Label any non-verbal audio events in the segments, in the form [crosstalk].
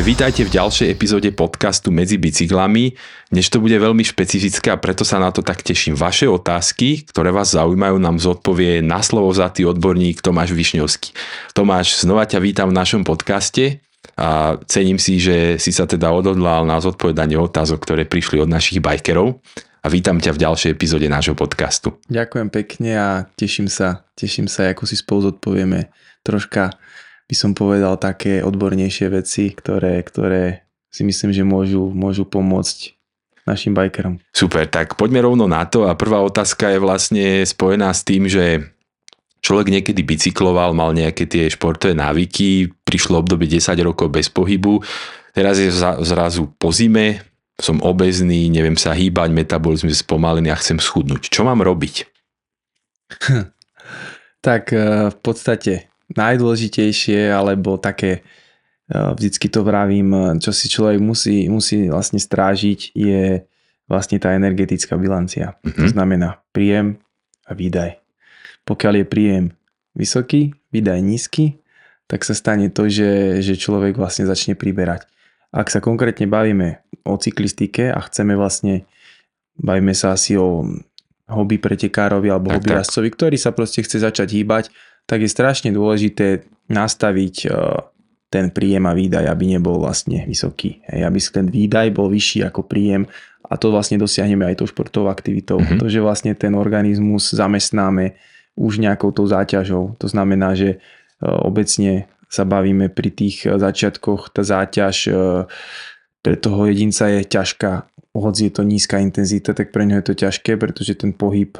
Takže vítajte v ďalšej epizóde podcastu Medzi bicyklami. Dnes to bude veľmi špecifické a preto sa na to tak teším. Vaše otázky, ktoré vás zaujímajú, nám zodpovie na slovo tý odborník Tomáš Višňovský. Tomáš, znova ťa vítam v našom podcaste a cením si, že si sa teda odhodlal na zodpovedanie otázok, ktoré prišli od našich bajkerov a vítam ťa v ďalšej epizóde nášho podcastu. Ďakujem pekne a teším sa, teším sa, ako si spolu zodpovieme troška by som povedal, také odbornejšie veci, ktoré, ktoré si myslím, že môžu, môžu pomôcť našim bajkerom. Super, tak poďme rovno na to a prvá otázka je vlastne spojená s tým, že človek niekedy bicykloval, mal nejaké tie športové návyky, prišlo obdobie 10 rokov bez pohybu, teraz je zrazu po zime, som obezný, neviem sa hýbať, metabolizm je spomalený a chcem schudnúť. Čo mám robiť? [laughs] tak eh, v podstate najdôležitejšie, alebo také, e, vždycky to vravím, čo si človek musí, musí vlastne strážiť, je vlastne tá energetická bilancia. Mm-hmm. To znamená príjem a výdaj. Pokiaľ je príjem vysoký, výdaj nízky, tak sa stane to, že, že človek vlastne začne priberať. Ak sa konkrétne bavíme o cyklistike a chceme vlastne, bavíme sa asi o hobby pretekárovi alebo tak, hobby rastcovi, ktorý sa proste chce začať hýbať, tak je strašne dôležité nastaviť e, ten príjem a výdaj, aby nebol vlastne vysoký. Hej, aby ten výdaj bol vyšší ako príjem a to vlastne dosiahneme aj tou športovou aktivitou. Mm-hmm. To, že vlastne ten organizmus zamestnáme už nejakou tou záťažou. To znamená, že e, obecne sa bavíme pri tých začiatkoch, tá záťaž e, pre toho jedinca je ťažká. Hoci je to nízka intenzita, tak pre ňo je to ťažké, pretože ten pohyb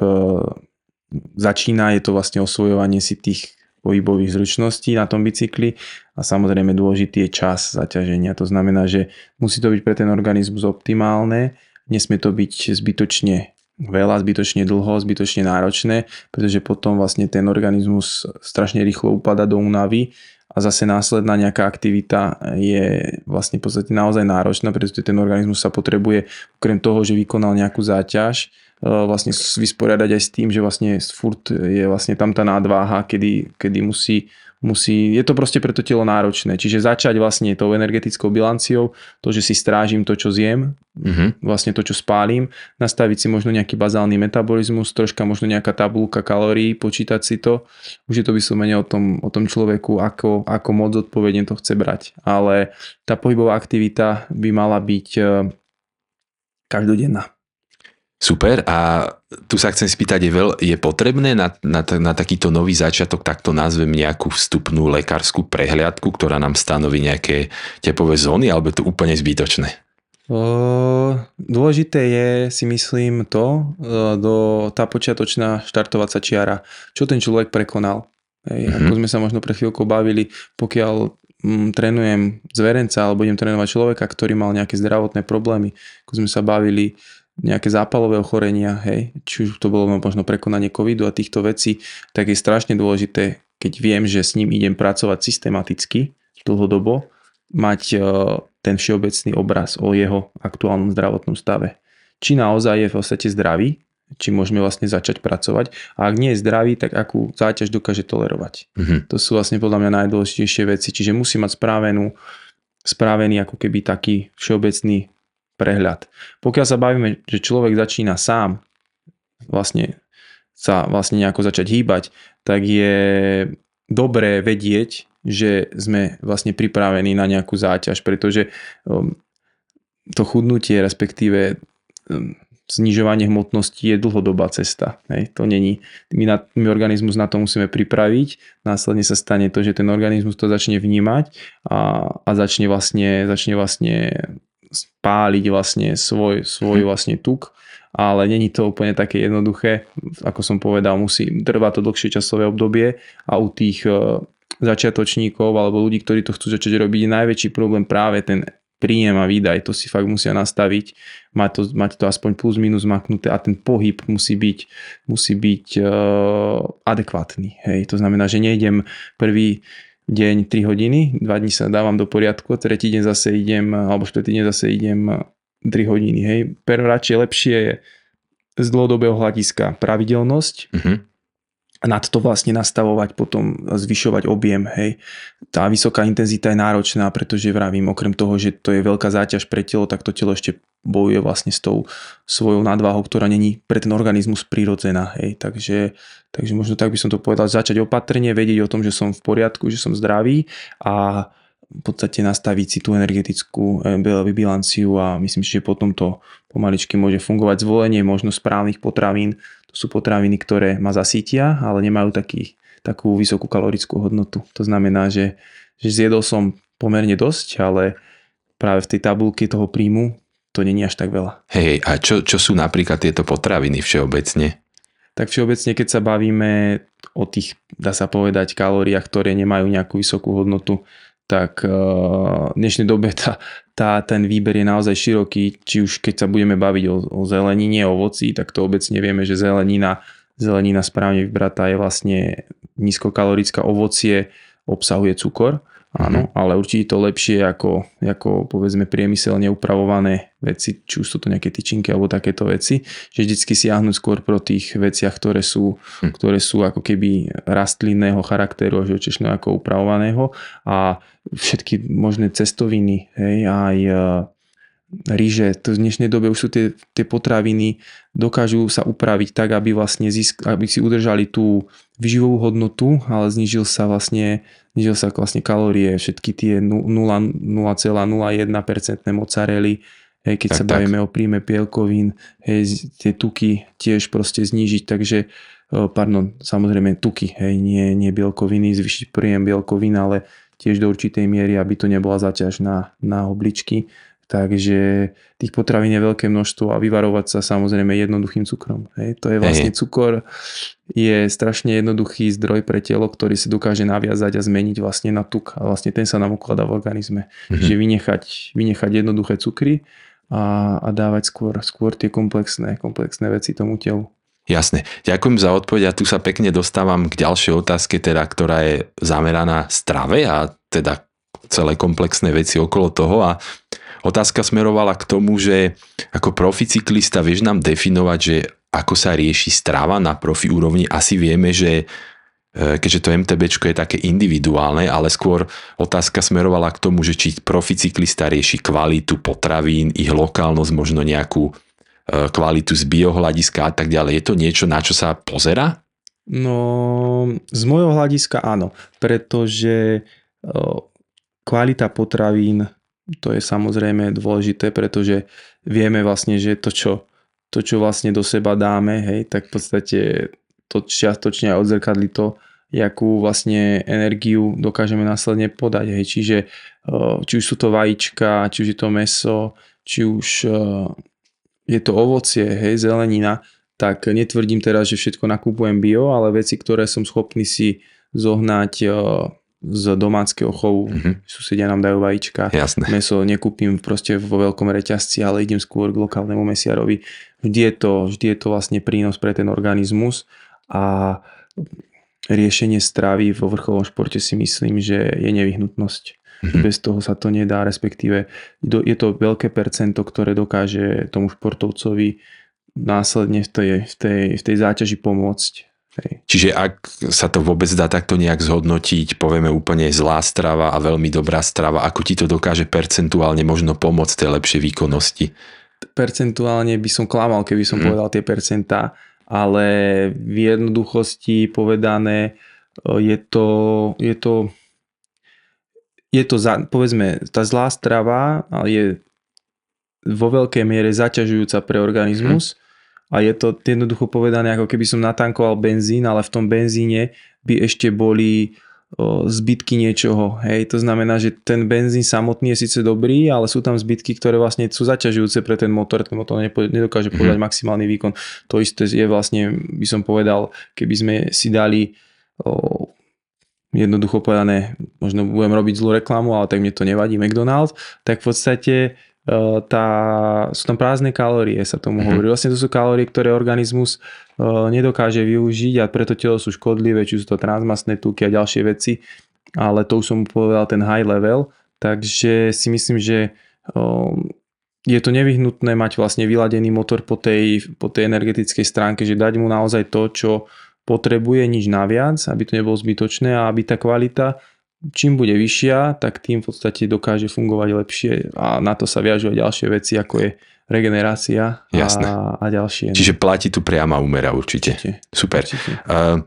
začína, je to vlastne osvojovanie si tých pohybových zručností na tom bicykli a samozrejme dôležitý je čas zaťaženia. To znamená, že musí to byť pre ten organizmus optimálne, nesmie to byť zbytočne veľa, zbytočne dlho, zbytočne náročné, pretože potom vlastne ten organizmus strašne rýchlo upada do únavy a zase následná nejaká aktivita je vlastne v podstate naozaj náročná, pretože ten organizmus sa potrebuje okrem toho, že vykonal nejakú záťaž, vlastne vysporiadať aj s tým, že vlastne furt je vlastne tam tá nadváha, kedy, kedy musí, musí, je to proste pre to telo náročné. Čiže začať vlastne tou energetickou bilanciou, to, že si strážim to, čo zjem, mm-hmm. vlastne to, čo spálim, nastaviť si možno nejaký bazálny metabolizmus, troška možno nejaká tabulka kalórií, počítať si to. Už je to vyslovene o tom, o tom človeku, ako, ako moc odpovedne to chce brať. Ale tá pohybová aktivita by mala byť e, každodenná. Super a tu sa chcem spýtať, je, veľ, je potrebné na, na, na takýto nový začiatok, takto nazvem nejakú vstupnú lekárskú prehliadku, ktorá nám stanoví nejaké tepové zóny, alebo je to úplne zbytočné? Dôležité je, si myslím, to, do, tá počiatočná štartovacia čiara, čo ten človek prekonal. Hej, mm-hmm. Ako sme sa možno pre chvíľku bavili, pokiaľ mm, trénujem zverenca alebo budem trénovať človeka, ktorý mal nejaké zdravotné problémy, ako sme sa bavili, nejaké zápalové ochorenia, hej, či už to bolo možno prekonanie covidu a týchto vecí, tak je strašne dôležité, keď viem, že s ním idem pracovať systematicky, dlhodobo, mať e, ten všeobecný obraz o jeho aktuálnom zdravotnom stave. Či naozaj je v podstate zdravý, či môžeme vlastne začať pracovať a ak nie je zdravý, tak akú záťaž dokáže tolerovať. Mm-hmm. To sú vlastne podľa mňa najdôležitejšie veci, čiže musí mať správenú, správený ako keby taký všeobecný prehľad. Pokiaľ sa bavíme, že človek začína sám vlastne sa vlastne nejako začať hýbať, tak je dobré vedieť, že sme vlastne pripravení na nejakú záťaž, pretože um, to chudnutie, respektíve um, znižovanie hmotnosti je dlhodobá cesta. Hej. To není, my, na, my organizmus na to musíme pripraviť, následne sa stane to, že ten organizmus to začne vnímať a, a začne vlastne, začne vlastne spáliť vlastne svoj, svoj vlastne tuk, ale není to úplne také jednoduché. Ako som povedal, musí, trvá to dlhšie časové obdobie a u tých e, začiatočníkov alebo ľudí, ktorí to chcú začať robiť, je najväčší problém práve ten príjem a výdaj, to si fakt musia nastaviť, mať to, mať to aspoň plus minus maknuté a ten pohyb musí byť, musí byť uh, adekvátny. Hej. To znamená, že nejdem prvý deň 3 hodiny, 2 dní sa dávam do poriadku, tretí deň zase idem, alebo štvrtý deň zase idem 3 hodiny. Hej. Per radšej lepšie je z dlhodobého hľadiska pravidelnosť, uh-huh. Nad to vlastne nastavovať, potom zvyšovať objem. Hej. Tá vysoká intenzita je náročná, pretože vravím, okrem toho, že to je veľká záťaž pre telo, tak to telo ešte bojuje vlastne s tou svojou nadváhou, ktorá není pre ten organizmus prirodzená. Hej. Takže, takže možno tak by som to povedal, začať opatrne, vedieť o tom, že som v poriadku, že som zdravý a v podstate nastaviť si tú energetickú eh, bilanciu a myslím že potom to pomaličky môže fungovať zvolenie možno správnych potravín. To sú potraviny, ktoré ma zasítia, ale nemajú taký, takú vysokú kalorickú hodnotu. To znamená, že, že zjedol som pomerne dosť, ale práve v tej tabulke toho príjmu to není až tak veľa. Hej, a čo, čo sú napríklad tieto potraviny všeobecne? Tak všeobecne, keď sa bavíme o tých, dá sa povedať, kalóriách, ktoré nemajú nejakú vysokú hodnotu, tak eh, v dnešnej dobe tá, tá, ten výber je naozaj široký, či už keď sa budeme baviť o, o zelenine, ovoci, tak to obecne vieme, že zelenina, zelenina správne vybratá je vlastne nízkokalorická. Ovocie, obsahuje cukor, Áno, mm-hmm. ale určite to lepšie ako, ako povedzme priemyselne upravované veci, či už sú to nejaké tyčinky alebo takéto veci, že vždycky siahnuť skôr pro tých veciach, ktoré sú, mm. ktoré sú ako keby rastlinného charakteru až očešného ako upravovaného a všetky možné cestoviny, hej, aj ríže, to v dnešnej dobe už sú tie, tie potraviny, dokážu sa upraviť tak, aby vlastne zisk, aby si udržali tú vyživovú hodnotu, ale znižil sa vlastne, znižil sa vlastne kalórie, všetky tie 0,01% mozzarelli, hej, keď tak, sa bavíme o príjme bielkovín, hej, tie tuky tiež proste znížiť, takže pardon, samozrejme tuky, hej, nie, nie bielkoviny, zvyšiť príjem bielkovín, ale tiež do určitej miery, aby to nebola zaťaž na, na obličky Takže tých potravín je veľké množstvo a vyvarovať sa samozrejme jednoduchým cukrom. Hej. To je vlastne cukor, je strašne jednoduchý zdroj pre telo, ktorý si dokáže naviazať a zmeniť vlastne na tuk a vlastne ten sa nám ukladá v organizme. Mm-hmm. Čiže vynechať, vynechať jednoduché cukry a, a dávať skôr, skôr tie komplexné, komplexné veci tomu telu. Jasne. Ďakujem za odpoveď a tu sa pekne dostávam k ďalšej otázke, teda, ktorá je zameraná strave a teda celé komplexné veci okolo toho a Otázka smerovala k tomu, že ako proficyklista vieš nám definovať, že ako sa rieši strava na profi úrovni. Asi vieme, že e, keďže to MTB je také individuálne, ale skôr otázka smerovala k tomu, že či proficyklista rieši kvalitu potravín, ich lokálnosť, možno nejakú e, kvalitu z biohľadiska a tak ďalej. Je to niečo, na čo sa pozera? No, z môjho hľadiska áno, pretože e, kvalita potravín to je samozrejme dôležité, pretože vieme vlastne, že to, čo, to, čo vlastne do seba dáme, hej, tak v podstate to čiastočne aj odzrkadli to, jakú vlastne energiu dokážeme následne podať. Hej. Čiže eh, či už sú to vajíčka, či už je to meso, či už eh, je to ovocie, hej, zelenina, tak netvrdím teraz, že všetko nakupujem bio, ale veci, ktoré som schopný si zohnať eh, z domáceho chovu. Mm-hmm. Susedia nám dajú vajíčka. Jasné. Meso nekúpim proste vo veľkom reťazci, ale idem skôr k lokálnemu mesiarovi. Vždy je to, vždy je to vlastne prínos pre ten organizmus a riešenie stravy vo vrcholovom športe si myslím, že je nevyhnutnosť. Mm-hmm. Bez toho sa to nedá, respektíve je to veľké percento, ktoré dokáže tomu športovcovi následne v tej, v tej, v tej záťaži pomôcť Hej. Čiže ak sa to vôbec dá takto nejak zhodnotiť, povieme úplne zlá strava a veľmi dobrá strava, ako ti to dokáže percentuálne možno pomôcť tej lepšej výkonnosti? Percentuálne by som klamal, keby som mm. povedal tie percentá, ale v jednoduchosti povedané je to, je to, je to za, povedzme, tá zlá strava je vo veľkej miere zaťažujúca pre organizmus, mm a je to jednoducho povedané, ako keby som natankoval benzín, ale v tom benzíne by ešte boli zbytky niečoho. Hej, to znamená, že ten benzín samotný je síce dobrý, ale sú tam zbytky, ktoré vlastne sú zaťažujúce pre ten motor, ten motor nedokáže mhm. podať mm-hmm. maximálny výkon. To isté je vlastne, by som povedal, keby sme si dali o, jednoducho povedané, možno budem robiť zlú reklamu, ale tak mne to nevadí, McDonald's, tak v podstate tá, sú tam prázdne kalórie, sa tomu mm-hmm. hovorí. Vlastne to sú kalórie, ktoré organizmus nedokáže využiť a preto telo sú škodlivé, či sú to transmastné tuky a ďalšie veci, ale to už som povedal ten high level, takže si myslím, že je to nevyhnutné mať vlastne vyladený motor po tej, po tej energetickej stránke, že dať mu naozaj to, čo potrebuje, nič naviac, aby to nebolo zbytočné a aby tá kvalita čím bude vyššia, tak tým v podstate dokáže fungovať lepšie a na to sa viažú aj ďalšie veci, ako je regenerácia Jasné. a, a ďalšie. Čiže platí tu priama úmera určite. Určite. Super. Určite. Uh,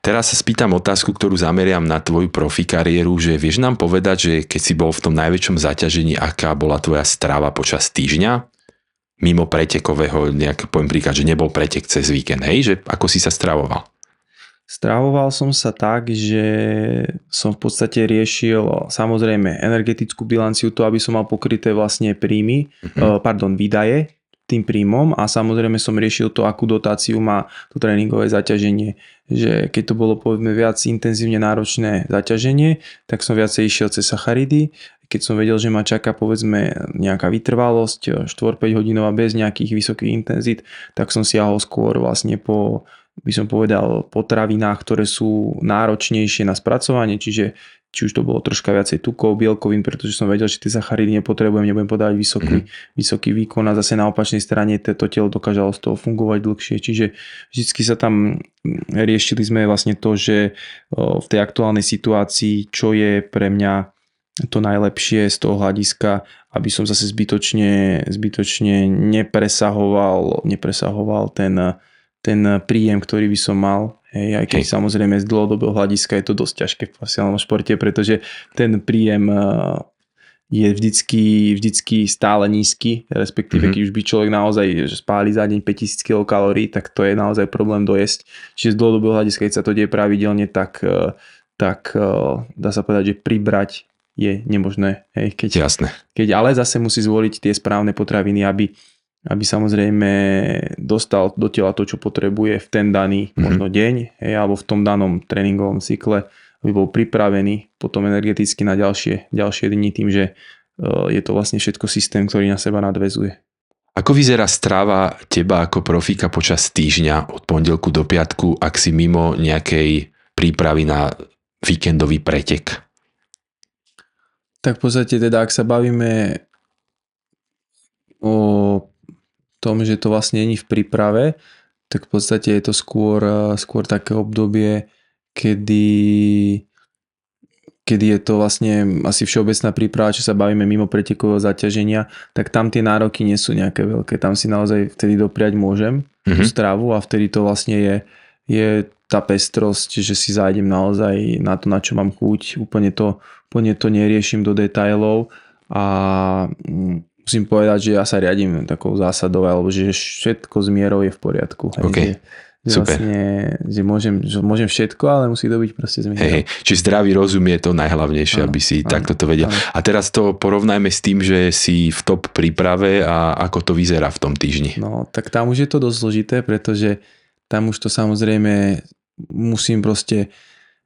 teraz sa spýtam otázku, ktorú zameriam na tvoju profi kariéru, že vieš nám povedať, že keď si bol v tom najväčšom zaťažení, aká bola tvoja strava počas týždňa? Mimo pretekového, nejak poviem príklad, že nebol pretek cez víkend, hej? Že ako si sa stravoval? Stravoval som sa tak, že som v podstate riešil samozrejme energetickú bilanciu, to aby som mal pokryté vlastne príjmy, Mhm. pardon, výdaje tým príjmom a samozrejme som riešil to, akú dotáciu má to tréningové zaťaženie. Že keď to bolo povedzme viac intenzívne náročné zaťaženie, tak som viacej išiel cez sacharidy. Keď som vedel, že ma čaká povedzme nejaká vytrvalosť 4-5 hodinová bez nejakých vysokých intenzít, tak som siahol skôr vlastne po by som povedal, potravinách, ktoré sú náročnejšie na spracovanie, čiže či už to bolo troška viacej tukov, bielkovín, pretože som vedel, že tie sacharidy nepotrebujem, nebudem podávať vysoký, mm. vysoký výkon a zase na opačnej strane to telo dokážalo z toho fungovať dlhšie. Čiže vždy sa tam riešili sme vlastne to, že v tej aktuálnej situácii, čo je pre mňa to najlepšie z toho hľadiska, aby som zase zbytočne, zbytočne nepresahoval, nepresahoval ten ten príjem, ktorý by som mal. Hej, aj keď Hej. samozrejme z dlhodobého hľadiska je to dosť ťažké v profesionálnom športe, pretože ten príjem je vždycky, vždycky stále nízky, respektíve mm-hmm. keď už by človek naozaj spáli za deň 5000 kcal, tak to je naozaj problém dojesť. Čiže z dlhodobého hľadiska, keď sa to deje pravidelne, tak, tak dá sa povedať, že pribrať je nemožné. Hej, keď, Jasné. Keď ale zase musí zvoliť tie správne potraviny, aby aby samozrejme dostal do tela to, čo potrebuje v ten daný mm-hmm. možno deň, hej, alebo v tom danom tréningovom cykle, aby bol pripravený potom energeticky na ďalšie, ďalšie dni tým, že uh, je to vlastne všetko systém, ktorý na seba nadvezuje. Ako vyzerá stráva teba ako profíka počas týždňa od pondelku do piatku, ak si mimo nejakej prípravy na víkendový pretek? Tak v podstate teda, ak sa bavíme o tom, že to vlastne není v príprave, tak v podstate je to skôr, skôr také obdobie, kedy, kedy je to vlastne asi všeobecná príprava, čo sa bavíme mimo pretekového zaťaženia, tak tam tie nároky nie sú nejaké veľké. Tam si naozaj vtedy dopriať môžem mm-hmm. tú stravu a vtedy to vlastne je, je tá pestrosť, že si zájdem naozaj na to, na čo mám chuť. Úplne to, úplne to neriešim do detajlov a mm, musím povedať, že ja sa riadím takou zásadou, alebo že všetko z mierou je v poriadku. Okay. Že, že Super. Vlastne, že môžem, že môžem všetko, ale musí to byť proste z mierou. Hey, či zdravý rozum je to najhlavnejšie, ano, aby si ano, takto to vedel. Ano. A teraz to porovnajme s tým, že si v top príprave a ako to vyzerá v tom týždni. No, tak tam už je to dosť zložité, pretože tam už to samozrejme musím proste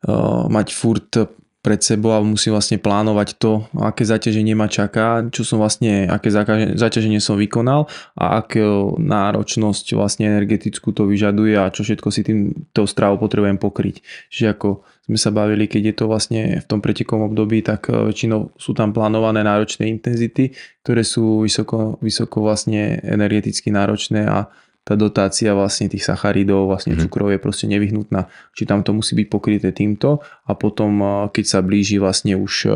uh, mať furt pred sebou a musím vlastne plánovať to, aké zaťaženie ma čaká, čo som vlastne, aké zaťaženie som vykonal a aké náročnosť vlastne energetickú to vyžaduje a čo všetko si tým tou stravou potrebujem pokryť. Čiže ako sme sa bavili, keď je to vlastne v tom pretekom období, tak e, väčšinou sú tam plánované náročné intenzity, ktoré sú vysoko, vysoko vlastne energeticky náročné a tá dotácia vlastne tých sacharidov, vlastne mm-hmm. cukrov je proste nevyhnutná. Či tam to musí byť pokryté týmto a potom keď sa blíži vlastne už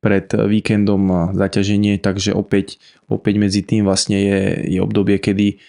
pred víkendom zaťaženie, takže opäť, opäť medzi tým vlastne je, je obdobie, kedy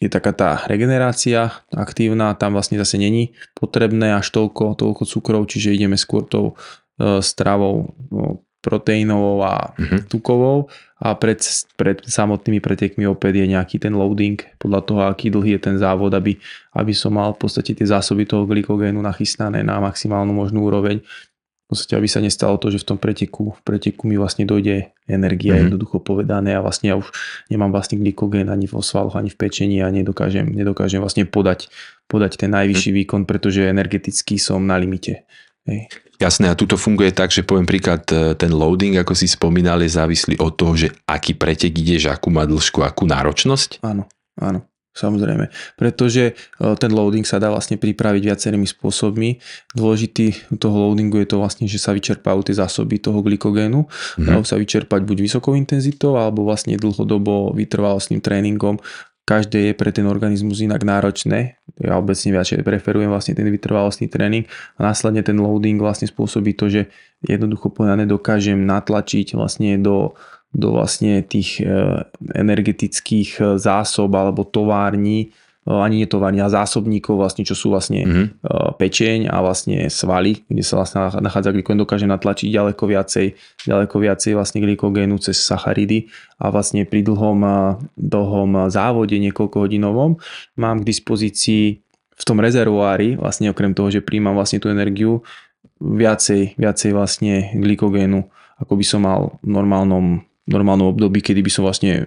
je taká tá regenerácia aktívna, tam vlastne zase není potrebné až toľko, toľko cukrov, čiže ideme skôr tou stravou no, proteínovou a mm-hmm. tukovou a pred, pred samotnými pretekmi opäť je nejaký ten loading podľa toho, aký dlhý je ten závod, aby, aby som mal v podstate tie zásoby toho glykogénu nachystané na maximálnu možnú úroveň. V podstate, aby sa nestalo to, že v tom preteku, v preteku mi vlastne dojde energia, mm-hmm. jednoducho povedané a vlastne ja už nemám vlastne glykogén ani vo svaloch, ani v pečení a nedokážem, nedokážem vlastne podať, podať ten najvyšší mm-hmm. výkon, pretože energeticky som na limite. Hej. Jasné, a tuto funguje tak, že poviem príklad, e, ten loading, ako si spomínal, je závislý od toho, že aký pretek ideš, akú má dĺžku, akú náročnosť? Áno, áno. Samozrejme, pretože e, ten loading sa dá vlastne pripraviť viacerými spôsobmi. Dôležitý toho loadingu je to vlastne, že sa vyčerpajú tie zásoby toho glykogénu. Mm-hmm. Dajú sa vyčerpať buď vysokou intenzitou alebo vlastne dlhodobo vytrvalostným tréningom každé je pre ten organizmus inak náročné. Ja obecne viacej preferujem vlastne ten vytrvalostný tréning a následne ten loading vlastne spôsobí to, že jednoducho povedané dokážem natlačiť vlastne do, do vlastne tých e, energetických e, zásob alebo tovární ani netovárni, a zásobníkov, vlastne, čo sú vlastne mm-hmm. pečeň a vlastne svaly, kde sa vlastne nachádza glykogén, dokáže natlačiť ďaleko viacej, ďaleko viacej vlastne glykogénu cez sacharidy a vlastne pri dlhom, dlhom závode niekoľko hodinovom mám k dispozícii v tom rezervoári, vlastne okrem toho, že príjmam vlastne tú energiu, viacej, viacej vlastne glykogénu, ako by som mal v normálnom, normálnom období, kedy by som vlastne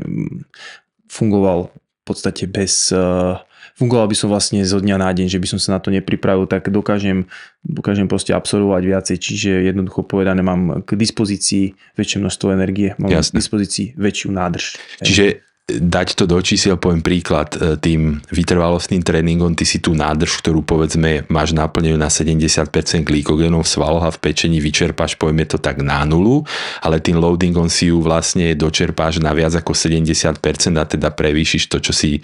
fungoval v podstate bez... Uh, fungoval by som vlastne zo dňa na deň, že by som sa na to nepripravil, tak dokážem, dokážem proste absorbovať viacej, čiže jednoducho povedané mám k dispozícii väčšie množstvo energie, mám Jasne. k dispozícii väčšiu nádrž. Čiže dať to do čísiel, poviem príklad, e, tým vytrvalostným tréningom, ty si tú nádrž, ktorú povedzme máš naplnenú na 70% glykogénov v svaloch a v pečení vyčerpáš, povieme to tak na nulu, ale tým loadingom si ju vlastne dočerpáš na viac ako 70% a teda prevýšiš to, čo si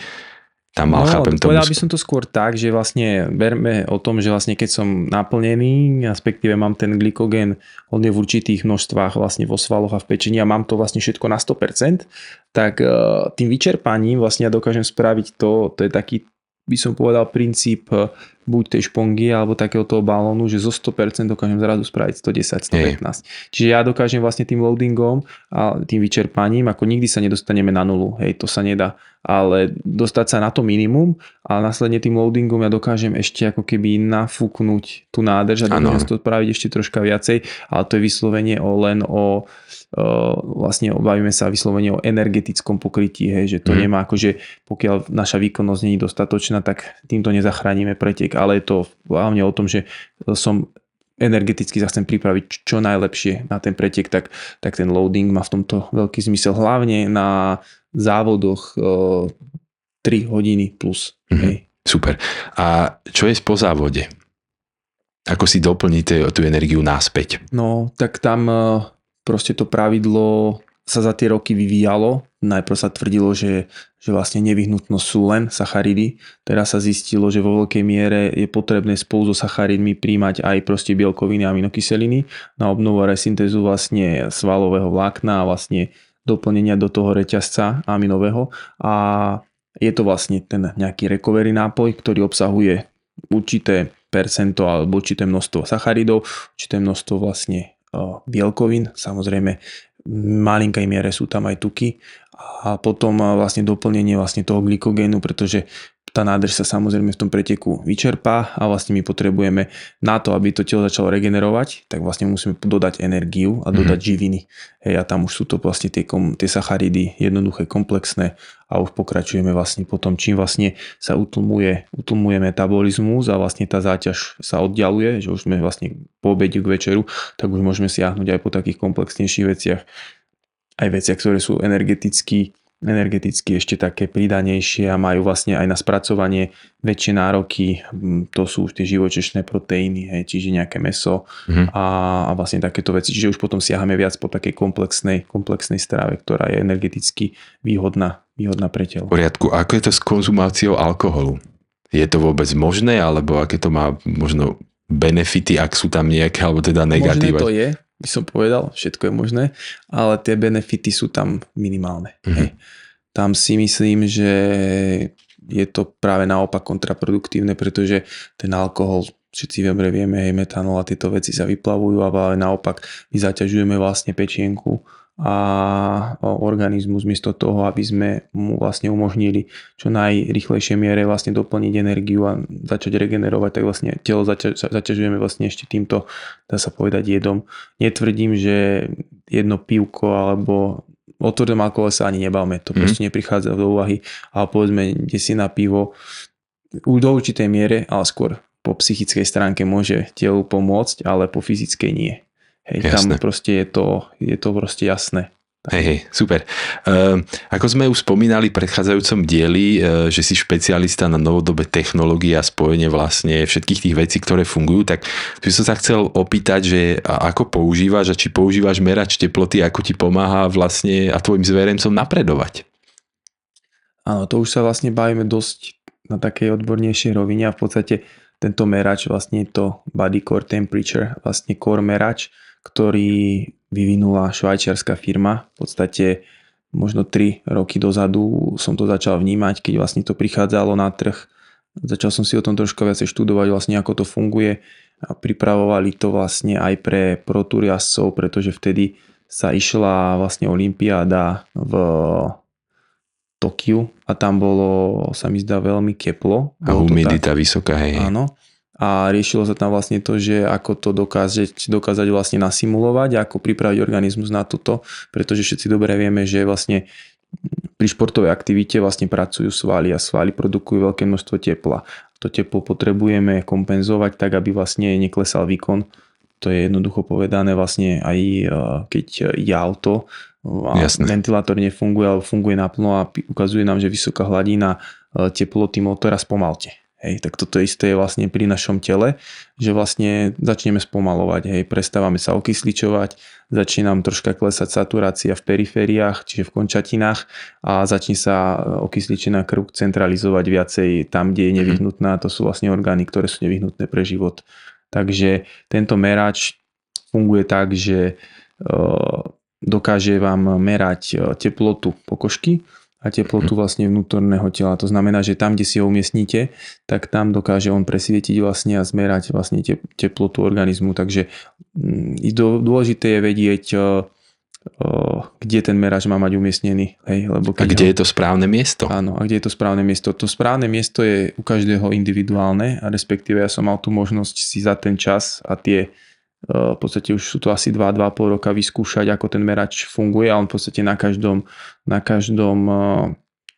tam mal, no, chápem to. Povedal by som to skôr tak, že vlastne berme o tom, že vlastne keď som naplnený, respektíve mám ten glykogén hodne v určitých množstvách vlastne vo svaloch a v pečení a mám to vlastne všetko na 100%, tak e, tým vyčerpaním vlastne ja dokážem spraviť to, to je taký by som povedal princíp e, buď tej špongy alebo takého toho balónu, že zo 100% dokážem zrazu spraviť 110, 115. Hej. Čiže ja dokážem vlastne tým loadingom a tým vyčerpaním, ako nikdy sa nedostaneme na nulu, hej, to sa nedá, ale dostať sa na to minimum a následne tým loadingom ja dokážem ešte ako keby nafúknuť tú nádrž a dokážem to spraviť ešte troška viacej, ale to je vyslovene o, len o vlastne bavíme sa vyslovene o energetickom pokrytí, hej, že to mm. nemá akože, pokiaľ naša výkonnosť nie je dostatočná, tak týmto nezachránime pretek, ale je to hlavne o tom, že som energeticky sa chcem pripraviť čo najlepšie na ten pretek, tak, tak ten loading má v tomto veľký zmysel, hlavne na závodoch 3 hodiny plus. Mm-hmm. Hej. Super. A čo je po závode? Ako si doplníte tú energiu náspäť? No, tak tam proste to pravidlo sa za tie roky vyvíjalo. Najprv sa tvrdilo, že, že vlastne nevyhnutnosť sú len sacharidy. Teraz sa zistilo, že vo veľkej miere je potrebné spolu so sacharidmi príjmať aj proste bielkoviny a aminokyseliny na obnovu a resyntézu vlastne svalového vlákna a vlastne doplnenia do toho reťazca aminového. A je to vlastne ten nejaký recovery nápoj, ktorý obsahuje určité percento alebo určité množstvo sacharidov, určité množstvo vlastne bielkovín, samozrejme malinkej miere sú tam aj tuky a potom vlastne doplnenie vlastne toho glykogénu, pretože tá nádrž sa samozrejme v tom preteku vyčerpá a vlastne my potrebujeme na to, aby to telo začalo regenerovať, tak vlastne musíme dodať energiu a dodať mm-hmm. živiny. Hej, a tam už sú to vlastne tie, kom, tie sacharidy jednoduché, komplexné a už pokračujeme vlastne potom, čím vlastne sa utlmuje, utlmuje metabolizmus a vlastne tá záťaž sa oddialuje, že už sme vlastne po obede k večeru, tak už môžeme siahnuť aj po takých komplexnejších veciach. Aj veciach, ktoré sú energeticky energeticky ešte také pridanejšie a majú vlastne aj na spracovanie väčšie nároky. Mm, to sú tie živočešné proteíny, hej, čiže nejaké meso mm-hmm. a, a vlastne takéto veci. Čiže už potom siahame viac po takej komplexnej, komplexnej strave, ktorá je energeticky výhodná, výhodná pre telo. V poriadku. A ako je to s konzumáciou alkoholu? Je to vôbec možné, alebo aké to má možno benefity, ak sú tam nejaké, alebo teda negatíva? Možné to je, by som povedal, všetko je možné, ale tie benefity sú tam minimálne. Mm-hmm. Hej. Tam si myslím, že je to práve naopak kontraproduktívne, pretože ten alkohol, všetci dobre vieme, hej, metanol a tieto veci sa vyplavujú, ale naopak my zaťažujeme vlastne pečienku a organizmus miesto toho, aby sme mu vlastne umožnili čo najrychlejšie miere vlastne doplniť energiu a začať regenerovať, tak vlastne telo zaťa- zaťažujeme vlastne ešte týmto, dá sa povedať, jedom. Netvrdím, že jedno pivko alebo o tvrdom alkohole sa ani nebavme, to mm. proste neprichádza do úvahy, ale povedzme, kde si na pivo do určitej miere, ale skôr po psychickej stránke môže telu pomôcť, ale po fyzickej nie. Hej, tam proste je to, je to proste jasné. Hej, hej, super. Uh, ako sme už spomínali v predchádzajúcom dieli, uh, že si špecialista na novodobé technológie a spojenie vlastne všetkých tých vecí, ktoré fungujú, tak by som sa chcel opýtať, že ako používaš a či používaš merač teploty, ako ti pomáha vlastne a tvojim zverencom napredovať? Áno, to už sa vlastne bavíme dosť na takej odbornejšej rovine a v podstate tento merač vlastne je to Body Core Temperature, vlastne core merač, ktorý vyvinula švajčiarská firma. V podstate možno 3 roky dozadu som to začal vnímať, keď vlastne to prichádzalo na trh. Začal som si o tom trošku viacej študovať vlastne ako to funguje a pripravovali to vlastne aj pre Pro Tour jazdcov, pretože vtedy sa išla vlastne Olympiáda v Tokiu a tam bolo, sa mi zdá, veľmi teplo. A humidita vysoká, hej. Áno. A riešilo sa tam vlastne to, že ako to dokázať, dokázať vlastne nasimulovať, ako pripraviť organizmus na toto, pretože všetci dobre vieme, že vlastne pri športovej aktivite vlastne pracujú svaly a svaly produkujú veľké množstvo tepla. To teplo potrebujeme kompenzovať tak, aby vlastne neklesal výkon. To je jednoducho povedané vlastne aj eh, keď je auto, a Jasne. ventilátor nefunguje alebo funguje naplno a ukazuje nám, že vysoká hladina e, teploty motora spomalte. Hej, tak toto isté je vlastne pri našom tele, že vlastne začneme spomalovať, hej, prestávame sa okysličovať, začne nám troška klesať saturácia v perifériách, čiže v končatinách a začne sa okysličená krv centralizovať viacej tam, kde je mhm. nevyhnutná, to sú vlastne orgány, ktoré sú nevyhnutné pre život. Takže tento merač funguje tak, že e, dokáže vám merať e, teplotu pokožky a teplotu vlastne vnútorného tela. To znamená, že tam, kde si ho umiestnite, tak tam dokáže on presvietiť vlastne a zmerať vlastne teplotu organizmu. Takže mm, dôležité je vedieť, e, e, kde ten merač má mať umiestnený. Hej, lebo a kde ho... je to správne miesto? Áno, a kde je to správne miesto? To správne miesto je u každého individuálne a respektíve ja som mal tú možnosť si za ten čas a tie v podstate už sú to asi 2-2,5 roka vyskúšať, ako ten merač funguje a on v podstate na každom, na každom,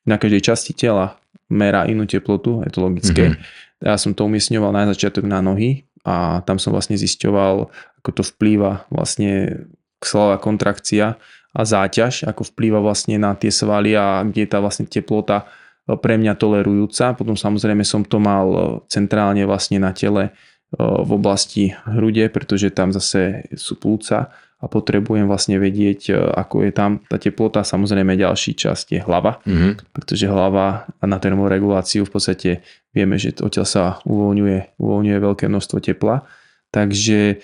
na každej časti tela merá inú teplotu, je to logické. Mm-hmm. Ja som to umiestňoval na začiatok na nohy a tam som vlastne zisťoval, ako to vplýva vlastne svalová kontrakcia a záťaž, ako vplýva vlastne na tie svaly a kde je tá vlastne teplota pre mňa tolerujúca. Potom samozrejme som to mal centrálne vlastne na tele v oblasti hrude, pretože tam zase sú plúca a potrebujem vlastne vedieť, ako je tam tá teplota. Samozrejme ďalší časť je hlava, mm-hmm. pretože hlava na termoreguláciu v podstate vieme, že odtiaľ sa uvoľňuje, uvoľňuje veľké množstvo tepla. Takže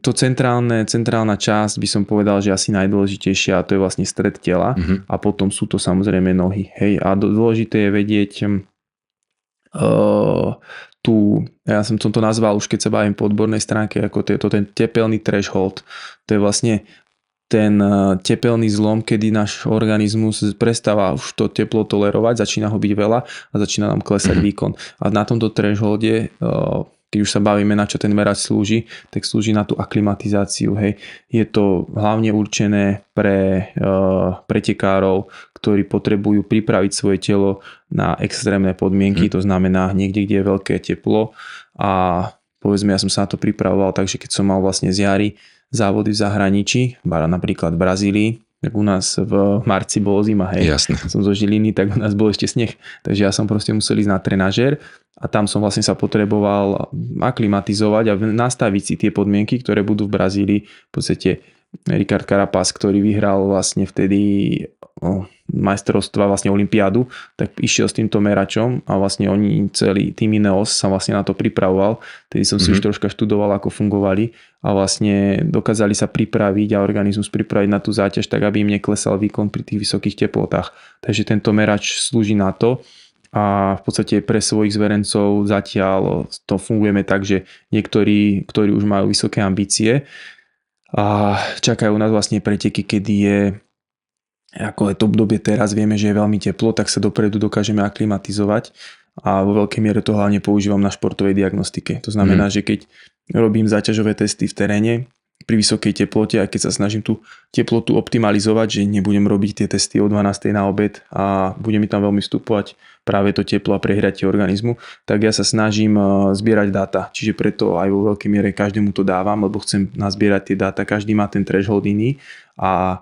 to centrálne, centrálna časť by som povedal, že asi najdôležitejšia a to je vlastne stred tela mm-hmm. a potom sú to samozrejme nohy. Hej, a dôležité je vedieť tú, ja som to nazval už keď sa bavím po odbornej stránke, ako to ten tepelný threshold. To je vlastne ten eh, tepelný zlom, kedy náš organizmus prestáva už to teplo tolerovať, začína ho byť veľa a začína nám klesať výkon. A na tomto thresholde uh, keď už sa bavíme, na čo ten merač slúži, tak slúži na tú aklimatizáciu. Hej. Je to hlavne určené pre uh, pretekárov, ktorí potrebujú pripraviť svoje telo na extrémne podmienky, hmm. to znamená niekde, kde je veľké teplo a povedzme, ja som sa na to pripravoval, takže keď som mal vlastne z jary závody v zahraničí, napríklad v Brazílii, tak u nás v marci bolo zima, hej. Jasne. Som zo Žiliny, tak u nás bol ešte sneh. Takže ja som proste musel ísť na trenažer a tam som vlastne sa potreboval aklimatizovať a nastaviť si tie podmienky, ktoré budú v Brazílii. V podstate Ricard Carapaz, ktorý vyhral vlastne vtedy majstrovstva, vlastne Olympiádu, tak išiel s týmto meračom a vlastne oni celý tým Ineos sa vlastne na to pripravoval. Tedy som si mm-hmm. už troška študoval, ako fungovali a vlastne dokázali sa pripraviť a organizmus pripraviť na tú záťaž tak, aby im neklesal výkon pri tých vysokých teplotách. Takže tento merač slúži na to, a v podstate pre svojich zverencov zatiaľ to fungujeme tak, že niektorí, ktorí už majú vysoké ambície a čakajú nás vlastne preteky, kedy je ako je to obdobie teraz, vieme, že je veľmi teplo, tak sa dopredu dokážeme aklimatizovať a vo veľkej miere to hlavne používam na športovej diagnostike. To znamená, mm. že keď robím záťažové testy v teréne pri vysokej teplote a keď sa snažím tú teplotu optimalizovať, že nebudem robiť tie testy o 12. na obed a bude mi tam veľmi vstupovať práve to teplo a prehratie organizmu, tak ja sa snažím eh, zbierať dáta. Čiže preto aj vo veľkej miere každému to dávam, lebo chcem nazbierať tie dáta. Každý má ten threshold iný a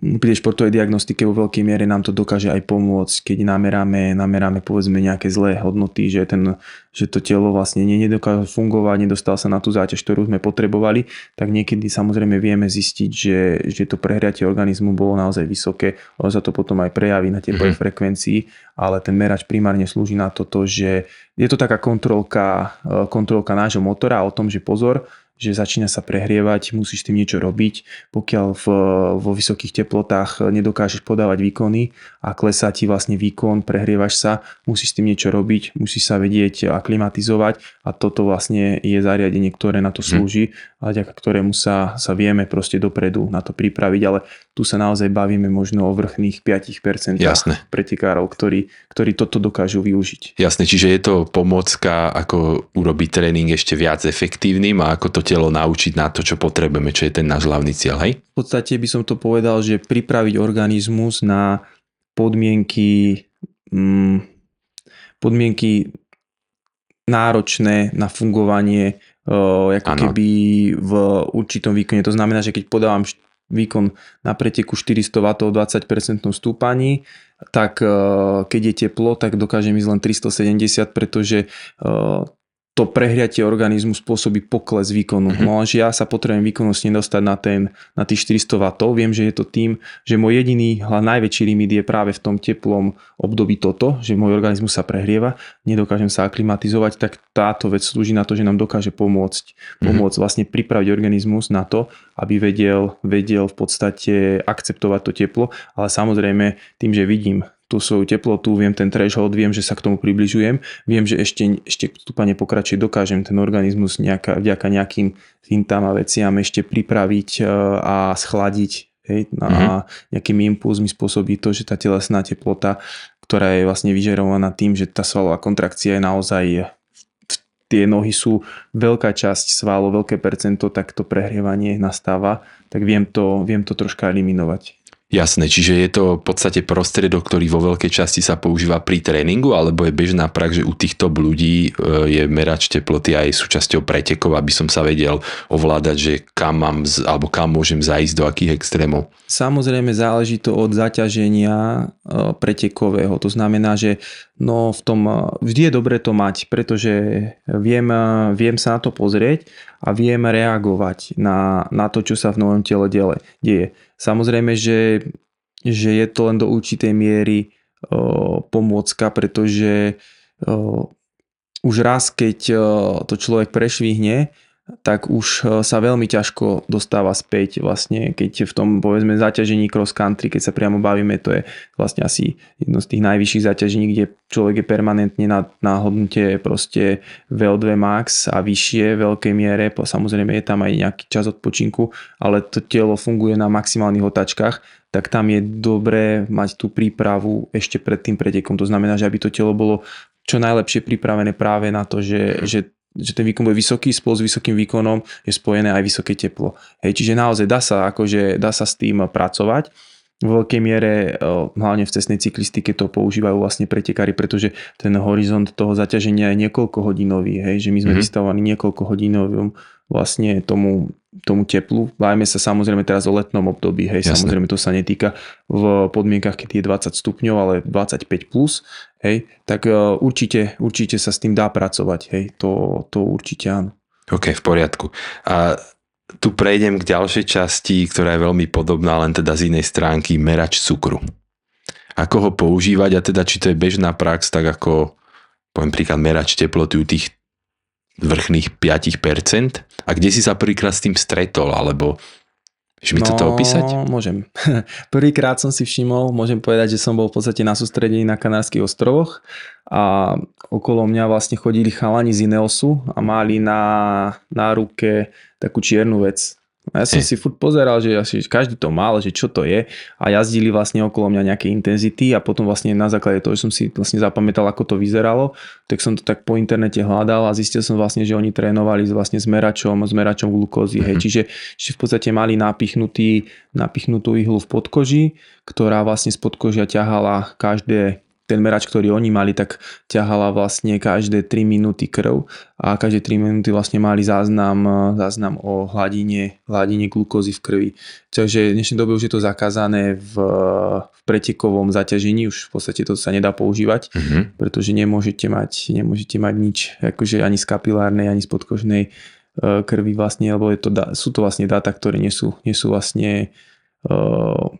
pri športovej diagnostike vo veľkej miere nám to dokáže aj pomôcť, keď nameráme, nameráme povedzme nejaké zlé hodnoty, že, ten, že to telo vlastne nedokáže fungovať, nedostal sa na tú záťaž, ktorú sme potrebovali, tak niekedy samozrejme vieme zistiť, že, že to prehriatie organizmu bolo naozaj vysoké, ono sa to potom aj prejaví na tepovej mm-hmm. frekvencii, ale ten merač primárne slúži na toto, že je to taká kontrolka, kontrolka nášho motora o tom, že pozor, že začína sa prehrievať, musíš tým niečo robiť. Pokiaľ v, vo vysokých teplotách nedokážeš podávať výkony a klesá ti vlastne výkon, prehrievaš sa, musíš s tým niečo robiť, musíš sa vedieť aklimatizovať a toto vlastne je zariadenie, ktoré na to mhm. slúži a vďaka ktorému sa, sa vieme proste dopredu na to pripraviť, ale tu sa naozaj bavíme možno o vrchných 5% Jasne. pretekárov, ktorí, ktorí toto dokážu využiť. Jasne, čiže je to pomocka, ako urobiť tréning ešte viac efektívnym a ako to telo naučiť na to, čo potrebujeme, čo je ten náš hlavný cieľ, hej? V podstate by som to povedal, že pripraviť organizmus na podmienky mm, podmienky náročné na fungovanie uh, ako ano. keby v určitom výkone. To znamená, že keď podávam výkon na preteku 400 W 20% stúpaní, tak keď je teplo, tak dokážem ísť len 370, pretože to prehriatie organizmu spôsobí pokles výkonu. Mm-hmm. No že ja sa potrebujem výkonnostne dostať na, ten, na tých 400 W. Viem, že je to tým, že môj jediný, najväčší limit je práve v tom teplom období toto, že môj organizmus sa prehrieva, nedokážem sa aklimatizovať, tak táto vec slúži na to, že nám dokáže pomôcť, mm-hmm. pomôcť vlastne pripraviť organizmus na to, aby vedel, vedel v podstate akceptovať to teplo, ale samozrejme tým, že vidím tú svoju teplotu, viem ten threshold, viem, že sa k tomu približujem, viem, že ešte, ešte stúpanie pokračuje, dokážem ten organizmus nejaká, vďaka nejakým fintám a veciam ešte pripraviť e, a schladiť hej, a mm-hmm. nejakými impulzmi spôsobí to, že tá telesná teplota, ktorá je vlastne vyžerovaná tým, že tá svalová kontrakcia je naozaj tie nohy sú veľká časť svalov, veľké percento, tak to prehrievanie nastáva, tak viem to, viem to troška eliminovať. Jasné, čiže je to v podstate prostriedok, ktorý vo veľkej časti sa používa pri tréningu, alebo je bežná prax, že u týchto ľudí e, je merač teploty aj súčasťou pretekov, aby som sa vedel ovládať, že kam mám, alebo kam môžem zajsť, do akých extrémov? Samozrejme záleží to od zaťaženia e, pretekového. To znamená, že no v tom, vždy je dobre to mať, pretože viem, viem sa na to pozrieť a viem reagovať na, na to, čo sa v novom tele deje. Samozrejme, že, že je to len do určitej miery o, pomôcka, pretože o, už raz, keď o, to človek prešvihne, tak už e, sa veľmi ťažko dostáva späť vlastne, keď v tom povedzme zaťažení cross country, keď sa priamo bavíme, to je vlastne asi jedno z tých najvyšších zaťažení, kde človek je permanentne na, na hodnote proste VO2 max a vyššie veľkej miere, samozrejme je tam aj nejaký čas odpočinku, ale to telo funguje na maximálnych otačkách, tak tam je dobré mať tú prípravu ešte pred tým pretekom. To znamená, že aby to telo bolo čo najlepšie pripravené práve na to, že, že že ten výkon bude vysoký, spolu s vysokým výkonom je spojené aj vysoké teplo. Hej, čiže naozaj dá sa, akože, dá sa s tým pracovať. V veľkej miere, hlavne v cestnej cyklistike to používajú vlastne pretekári, pretože ten horizont toho zaťaženia je niekoľko hodinový, hej, že my sme mm-hmm. vystavovaní niekoľko hodinovým vlastne tomu tomu teplu. Bajme sa samozrejme teraz o letnom období, hej, Jasne. samozrejme to sa netýka v podmienkach, keď je 20 stupňov, ale 25 plus, hej, tak uh, určite, určite sa s tým dá pracovať, hej, to, to určite áno. OK, v poriadku. A tu prejdem k ďalšej časti, ktorá je veľmi podobná, len teda z inej stránky, merač cukru. Ako ho používať a teda či to je bežná prax, tak ako poviem príklad merač teploty u tých vrchných 5%? A kde si sa prvýkrát s tým stretol, alebo Vieš mi no, toto opísať? môžem. [laughs] Prvýkrát som si všimol, môžem povedať, že som bol v podstate na sústredení na Kanárskych ostrovoch a okolo mňa vlastne chodili chalani z Ineosu a mali na, na ruke takú čiernu vec. Ja som si furt pozeral, že asi každý to mal, že čo to je a jazdili vlastne okolo mňa nejaké intenzity a potom vlastne na základe toho, že som si vlastne zapamätal, ako to vyzeralo, tak som to tak po internete hľadal a zistil som vlastne, že oni trénovali vlastne s meračom, s meračom glukózy, mm-hmm. hej, mhm. čiže, čiže v podstate mali napichnutý, napichnutú ihlu v podkoži, ktorá vlastne z podkožia ťahala každé ten merač, ktorý oni mali, tak ťahala vlastne každé 3 minúty krv a každé 3 minúty vlastne mali záznam, záznam o hladine, hladine glukózy v krvi. Takže v dnešnej dobe už je to zakázané v, v pretekovom zaťažení, už v podstate to sa nedá používať, mm-hmm. pretože nemôžete mať, nemôžete mať nič, akože ani z kapilárnej, ani z podkožnej e, krvi vlastne, lebo je to, sú to vlastne dáta, ktoré nie sú, nie sú vlastne uh,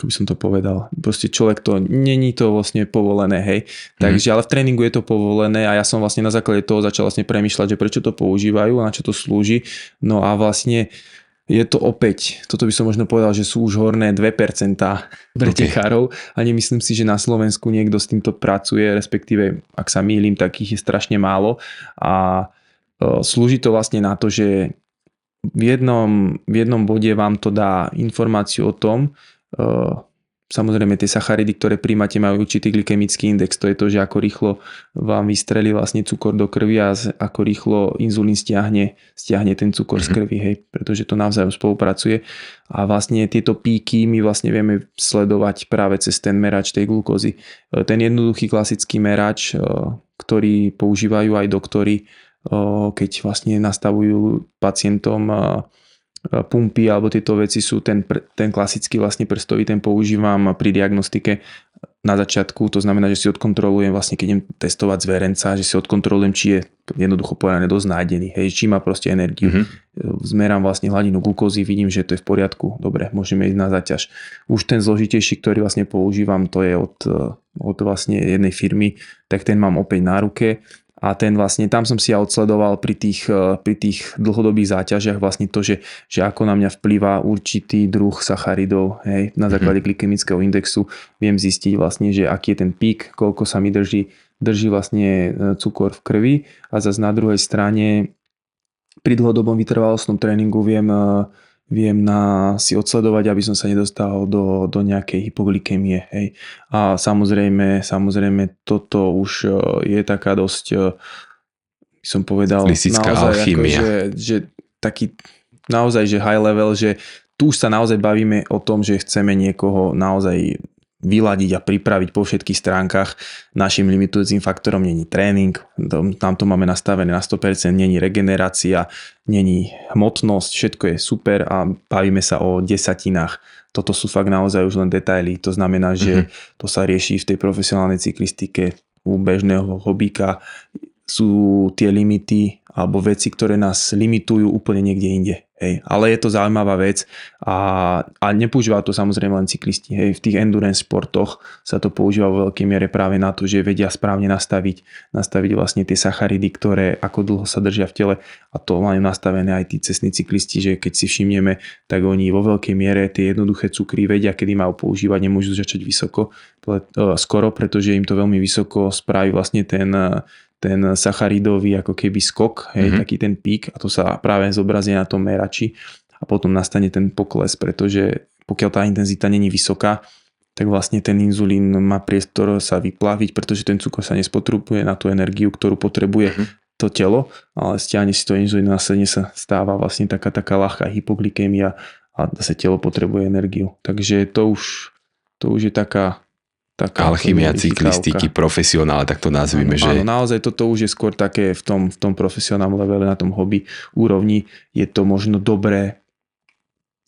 ako by som to povedal, proste človek to, není to vlastne povolené, hej. Mm. Takže, ale v tréningu je to povolené a ja som vlastne na základe toho začal vlastne premyšľať, že prečo to používajú a na čo to slúži. No a vlastne je to opäť, toto by som možno povedal, že sú už horné 2% pretekárov okay. a nemyslím si, že na Slovensku niekto s týmto pracuje, respektíve ak sa mýlim, tak ich je strašne málo a e, slúži to vlastne na to, že v jednom, v jednom bode vám to dá informáciu o tom, Samozrejme tie sacharidy, ktoré príjmate, majú určitý glykemický index. To je to, že ako rýchlo vám vystrelí vlastne cukor do krvi a ako rýchlo inzulín stiahne, stiahne ten cukor z mhm. krvi, hej, pretože to navzájom spolupracuje. A vlastne tieto píky my vlastne vieme sledovať práve cez ten merač tej glukózy. E, ten jednoduchý klasický merač, e, ktorý používajú aj doktory, keď vlastne nastavujú pacientom pumpy alebo tieto veci sú ten, ten klasický vlastne prstový, ten používam pri diagnostike na začiatku, to znamená, že si odkontrolujem vlastne, keď idem testovať zverenca, že si odkontrolujem, či je jednoducho povedané dosť nájdený, hej, či má proste energiu. Mm-hmm. Zmerám vlastne hladinu glukózy, vidím, že to je v poriadku, dobre, môžeme ísť na zaťaž. Už ten zložitejší, ktorý vlastne používam, to je od, od vlastne jednej firmy, tak ten mám opäť na ruke a ten vlastne, tam som si ja odsledoval pri tých, eh, pri tých dlhodobých záťažiach vlastne to, že, že ako na mňa vplýva určitý druh sacharidov, hej, na mhm. základe glykemického indexu viem zistiť vlastne, že aký je ten pík, koľko sa mi drží, drží vlastne eh, cukor v krvi a zase na druhej strane pri dlhodobom vytrvalostnom tréningu viem eh, viem na, si odsledovať, aby som sa nedostal do, do nejakej hypoglykemie. Hej. A samozrejme, samozrejme, toto už e, je taká dosť, e, by som povedal, Lisická naozaj, alchymia. Ako, že, že taký naozaj, že high level, že tu už sa naozaj bavíme o tom, že chceme niekoho naozaj vyladiť a pripraviť po všetkých stránkach. Našim limitujúcim faktorom není tréning, tam to máme nastavené na 100%, není regenerácia, není hmotnosť, všetko je super a bavíme sa o desatinách. Toto sú fakt naozaj už len detaily, to znamená, že mm-hmm. to sa rieši v tej profesionálnej cyklistike u bežného hobíka sú tie limity alebo veci, ktoré nás limitujú úplne niekde inde. Hej. Ale je to zaujímavá vec a, a nepoužíva to samozrejme len cyklisti. Hej. V tých endurance sportoch sa to používa vo veľkej miere práve na to, že vedia správne nastaviť, nastaviť vlastne tie sacharidy, ktoré ako dlho sa držia v tele a to majú nastavené aj tí cestní cyklisti, že keď si všimneme, tak oni vo veľkej miere tie jednoduché cukry vedia, kedy majú používať, nemôžu začať vysoko, skoro, pretože im to veľmi vysoko spraví vlastne ten ten sacharidový ako keby skok, hej, mm-hmm. taký ten pík a to sa práve zobrazí na tom merači a potom nastane ten pokles, pretože pokiaľ tá intenzita není vysoká, tak vlastne ten inzulín má priestor sa vyplaviť, pretože ten cukor sa nespotrubuje na tú energiu, ktorú potrebuje mm-hmm. to telo, ale stiahne si to inzulín a následne sa stáva vlastne taká taká ľahká hypoglykémia a zase telo potrebuje energiu. Takže to už, to už je taká taká Alchymia cyklistiky, profesionále, tak to nazvime. Áno, že... áno, naozaj toto už je skôr také v tom, v tom profesionálnom levele, na tom hobby úrovni. Je to možno dobré,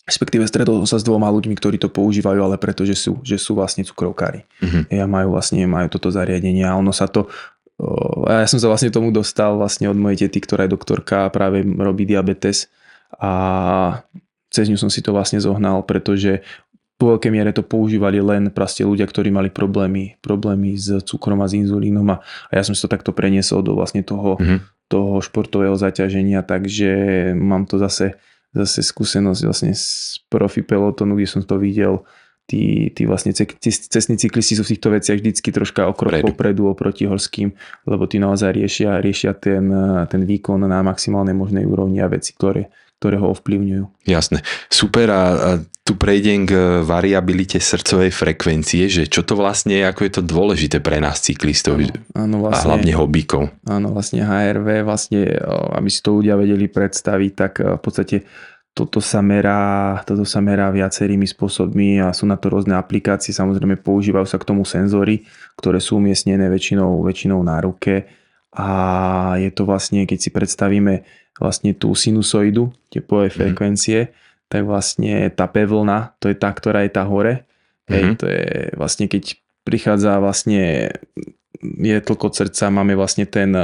respektíve stretol som sa s dvoma ľuďmi, ktorí to používajú, ale preto, že sú, že sú vlastne cukrovkári. Uh-huh. Ja majú vlastne majú toto zariadenie a ono sa to ja som sa vlastne tomu dostal vlastne od mojej tety, ktorá je doktorka a práve robí diabetes a cez ňu som si to vlastne zohnal, pretože po veľkej miere to používali len proste ľudia, ktorí mali problémy, problémy s cukrom a s inzulínom a, a ja som si to takto preniesol do vlastne toho, mm-hmm. toho športového zaťaženia, takže mám to zase, zase skúsenosť vlastne z profi pelotonu, kde som to videl, tí, tí vlastne cestní cyklisti sú v týchto veciach vždycky troška okrok popredu oproti horským, lebo tí naozaj riešia, riešia ten, ten výkon na maximálnej možnej úrovni a veci, ktoré, ktoré ho ovplyvňujú. Jasné. Super a, a tu prejdem k variabilite srdcovej frekvencie, že čo to vlastne je, ako je to dôležité pre nás cyklistov áno, áno, vlastne, a hlavne hobíkov. Áno, vlastne HRV, vlastne, aby si to ľudia vedeli predstaviť, tak v podstate toto sa merá, toto sa merá viacerými spôsobmi a sú na to rôzne aplikácie. Samozrejme používajú sa k tomu senzory, ktoré sú umiestnené väčšinou, väčšinou na ruke a je to vlastne, keď si predstavíme vlastne tú sinusoidu, teplové mm. frekvencie, tak vlastne tá P vlna, to je tá, ktorá je tá hore. Mm-hmm. Hej, mhm. to je vlastne keď prichádza vlastne je tlko srdca, máme vlastne ten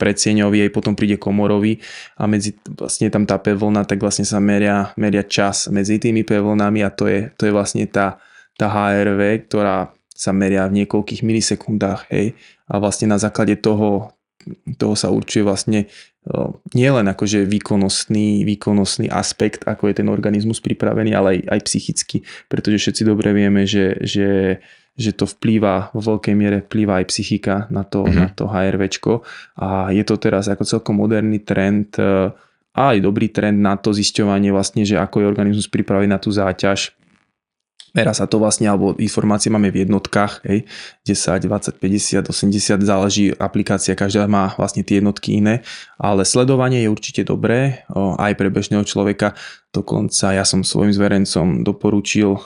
predsieňový, aj potom príde komorový a medzi vlastne tam tá pevlna, tak vlastne sa meria, meria čas medzi tými pevlnami a to je, to je vlastne tá, tá HRV, ktorá sa meria v niekoľkých milisekundách, hej. A vlastne na základe toho, toho sa určuje vlastne nielen akože výkonnostný, výkonnostný aspekt, ako je ten organizmus pripravený, ale aj, aj psychicky, pretože všetci dobre vieme, že, že že to vplýva, vo veľkej miere vplýva aj psychika na to, mm-hmm. na to HRVčko a je to teraz ako celkom moderný trend e, a aj dobrý trend na to zisťovanie vlastne, že ako je organizmus pripravený na tú záťaž. Merá sa to vlastne, alebo informácie máme v jednotkách, hej, 10, 20, 50, 80, záleží aplikácia, každá má vlastne tie jednotky iné, ale sledovanie je určite dobré, aj pre bežného človeka, dokonca ja som svojim zverencom doporučil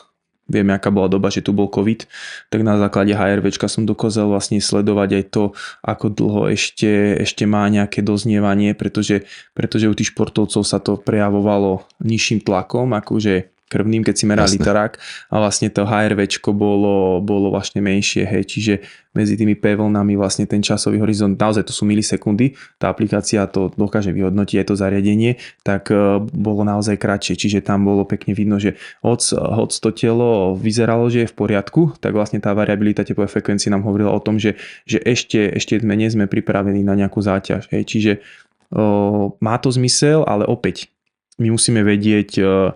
vieme, aká bola doba, že tu bol COVID, tak na základe HRVčka som dokázal vlastne sledovať aj to, ako dlho ešte, ešte má nejaké doznievanie, pretože, pretože u tých športovcov sa to prejavovalo nižším tlakom, akože krvným, keď si meral literák a vlastne to HRVčko bolo, bolo vlastne menšie, hej, čiže medzi tými P vlnami vlastne ten časový horizont, naozaj to sú milisekundy, tá aplikácia to dokáže vyhodnotiť aj to zariadenie, tak e, bolo naozaj kratšie, čiže tam bolo pekne vidno, že hoc, hoc to telo vyzeralo, že je v poriadku, tak vlastne tá variabilita tepovej frekvencie nám hovorila o tom, že, že ešte, ešte sme, nie sme pripravení na nejakú záťaž, hej, čiže o, má to zmysel, ale opäť my musíme vedieť, o,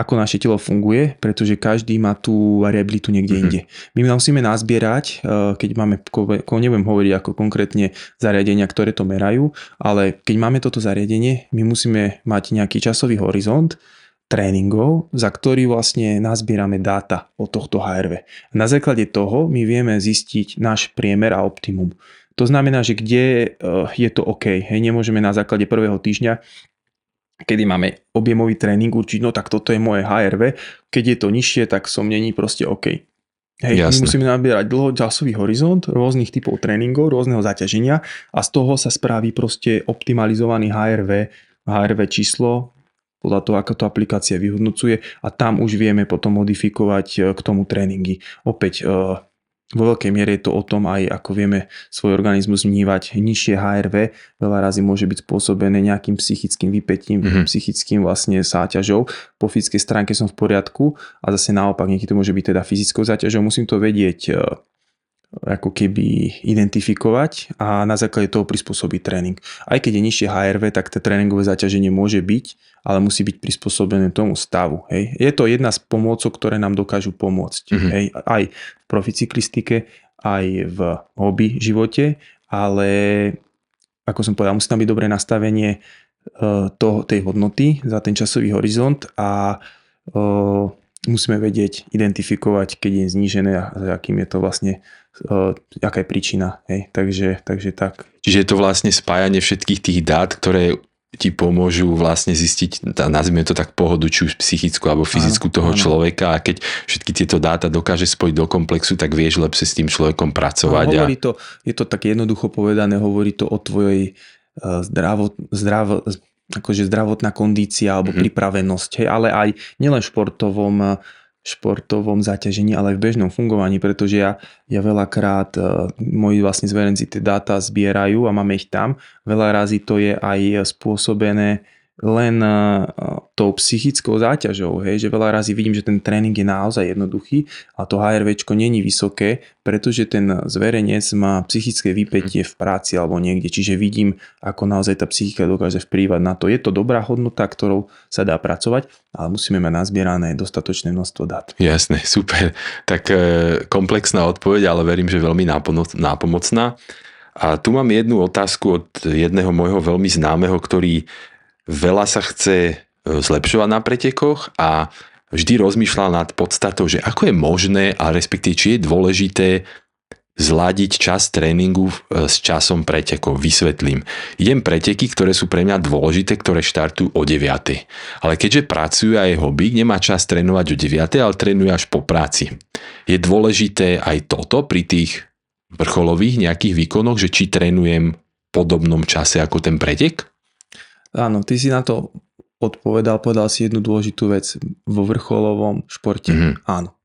ako naše telo funguje, pretože každý má tú variabilitu niekde mm-hmm. inde. My musíme nazbierať, eh, keď máme, nebudem hovoriť ako konkrétne zariadenia, ktoré to merajú, ale keď máme toto zariadenie, my musíme mať nejaký časový horizont, tréningov, za ktorý vlastne nazbierame dáta od tohto HRV. Na základe toho my vieme zistiť náš priemer a optimum. To znamená, že kde eh, je to OK. Hej, nemôžeme na základe prvého týždňa kedy máme objemový tréning určiť, no tak toto je moje HRV, keď je to nižšie, tak som není proste OK. Hej, Jasne. my musíme nabierať dlhočasový horizont rôznych typov tréningov, rôzneho zaťaženia a z toho sa spraví proste optimalizovaný HRV, HRV číslo, podľa toho, ako to aplikácia vyhodnocuje a tam už vieme potom modifikovať eh, k tomu tréningy. Opäť eh, vo veľkej miere je to o tom aj, ako vieme svoj organizmus vnívať. Nižšie HRV veľa razy môže byť spôsobené nejakým psychickým vypetím, mm-hmm. psychickým vlastne záťažou. Po fyzickej stránke som v poriadku a zase naopak niekedy to môže byť teda fyzickou záťažou. Musím to vedieť e, ako keby identifikovať a na základe toho prispôsobiť tréning. Aj keď je nižšie HRV, tak to tréningové zaťaženie môže byť, ale musí byť prispôsobené tomu stavu. Hej. Je to jedna z pomôcok, ktoré nám dokážu pomôcť. Mm-hmm. Hej. Aj v proficyklistike, aj v hobby živote, ale ako som povedal, musí tam byť dobré nastavenie uh, toho, tej hodnoty za ten časový horizont a uh, musíme vedieť identifikovať, keď je znížené a za akým je to vlastne uh, aká je príčina. Hej. Takže, takže tak. Čiže je to vlastne spájanie všetkých tých dát, ktoré ti pomôžu vlastne zistiť, nazvime to tak pohodu, či už psychickú alebo fyzickú áno, toho áno. človeka a keď všetky tieto dáta dokáže spojiť do komplexu, tak vieš lepšie s tým človekom pracovať. No, hovorí a... to, je to tak jednoducho povedané, hovorí to o tvojej uh, zdravo, zdravo, akože zdravotná kondícia alebo mm-hmm. pripravenosť, hej, ale aj nielen športovom športovom zaťažení, ale aj v bežnom fungovaní, pretože ja, ja veľakrát, uh, moji vlastne zverenci tie dáta zbierajú a máme ich tam. Veľa razy to je aj spôsobené len tou psychickou záťažou, hej, že veľa razy vidím, že ten tréning je naozaj jednoduchý a to HRVčko není vysoké, pretože ten zverenec má psychické vypätie v práci alebo niekde, čiže vidím, ako naozaj tá psychika dokáže vplývať na to. Je to dobrá hodnota, ktorou sa dá pracovať, ale musíme mať nazbierané dostatočné množstvo dát. Jasné, [laughs] super. Tak e, komplexná odpoveď, ale verím, že veľmi nápomocná. A tu mám jednu otázku od jedného môjho veľmi známeho, ktorý veľa sa chce e, zlepšovať na pretekoch a vždy rozmýšľal nad podstatou, že ako je možné a respektíve či je dôležité zladiť čas tréningu e, s časom pretekov. Vysvetlím. Idem preteky, ktoré sú pre mňa dôležité, ktoré štartujú o 9. Ale keďže pracuje a je hobby, nemá čas trénovať o 9, ale trénuje až po práci. Je dôležité aj toto pri tých vrcholových nejakých výkonoch, že či trénujem v podobnom čase ako ten pretek? Áno, ty si na to odpovedal, povedal si jednu dôležitú vec vo vrcholovom športe. Mm-hmm. Áno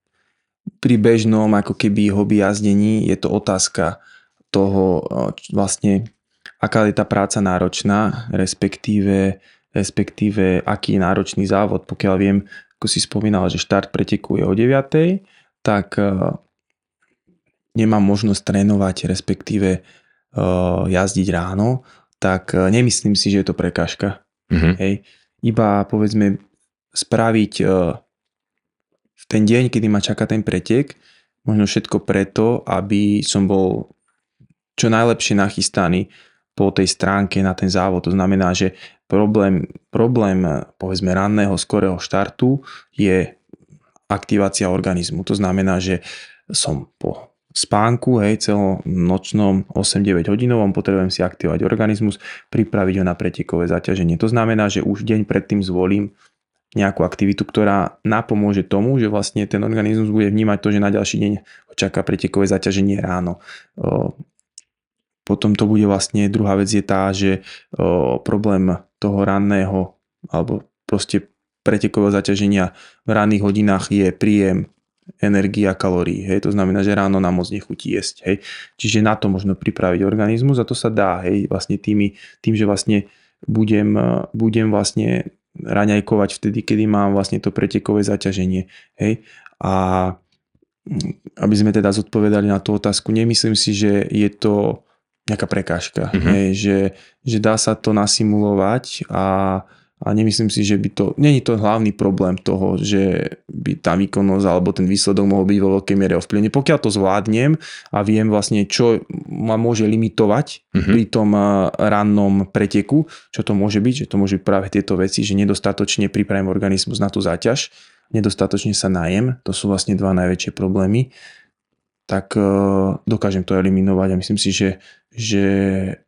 pri bežnom ako keby hobby jazdení je to otázka toho vlastne aká je tá práca náročná, respektíve, respektíve aký je náročný závod. Pokiaľ viem, ako si spomínal, že štart preteku je o 9, tak nemám možnosť trénovať, respektíve jazdiť ráno, tak nemyslím si, že je to prekážka. Mm-hmm. Hej. Iba povedzme spraviť v ten deň, kedy ma čaká ten pretek, možno všetko preto, aby som bol čo najlepšie nachystaný po tej stránke na ten závod. To znamená, že problém, problém povedzme ranného, skorého štartu je aktivácia organizmu. To znamená, že som po spánku, hej, celonočnom 8-9 hodinovom, potrebujem si aktivovať organizmus, pripraviť ho na pretekové zaťaženie. To znamená, že už deň predtým zvolím nejakú aktivitu, ktorá napomôže tomu, že vlastne ten organizmus bude vnímať to, že na ďalší deň čaká pretekové zaťaženie ráno. Potom to bude vlastne, druhá vec je tá, že problém toho ranného alebo proste pretekového zaťaženia v ranných hodinách je príjem energia kalórií. Hej? To znamená, že ráno nám moc nechutí jesť. Hej? Čiže na to možno pripraviť organizmus a to sa dá. Hej? Vlastne tými, tým, že vlastne budem, budem vlastne raňajkovať vtedy, kedy mám vlastne to pretekové zaťaženie. Hej? A mm, aby sme teda zodpovedali na tú otázku, nemyslím si, že je to nejaká prekážka, mm-hmm. hej? Že, že dá sa to nasimulovať a a nemyslím si, že by to, není to hlavný problém toho, že by tá výkonnosť alebo ten výsledok mohol byť vo veľkej miere ovplyvnený. Pokiaľ to zvládnem a viem vlastne, čo ma môže limitovať mm-hmm. pri tom rannom preteku, čo to môže byť, že to môže byť práve tieto veci, že nedostatočne pripravím organizmus na tú záťaž, nedostatočne sa najem, to sú vlastne dva najväčšie problémy tak dokážem to eliminovať a myslím si, že, že,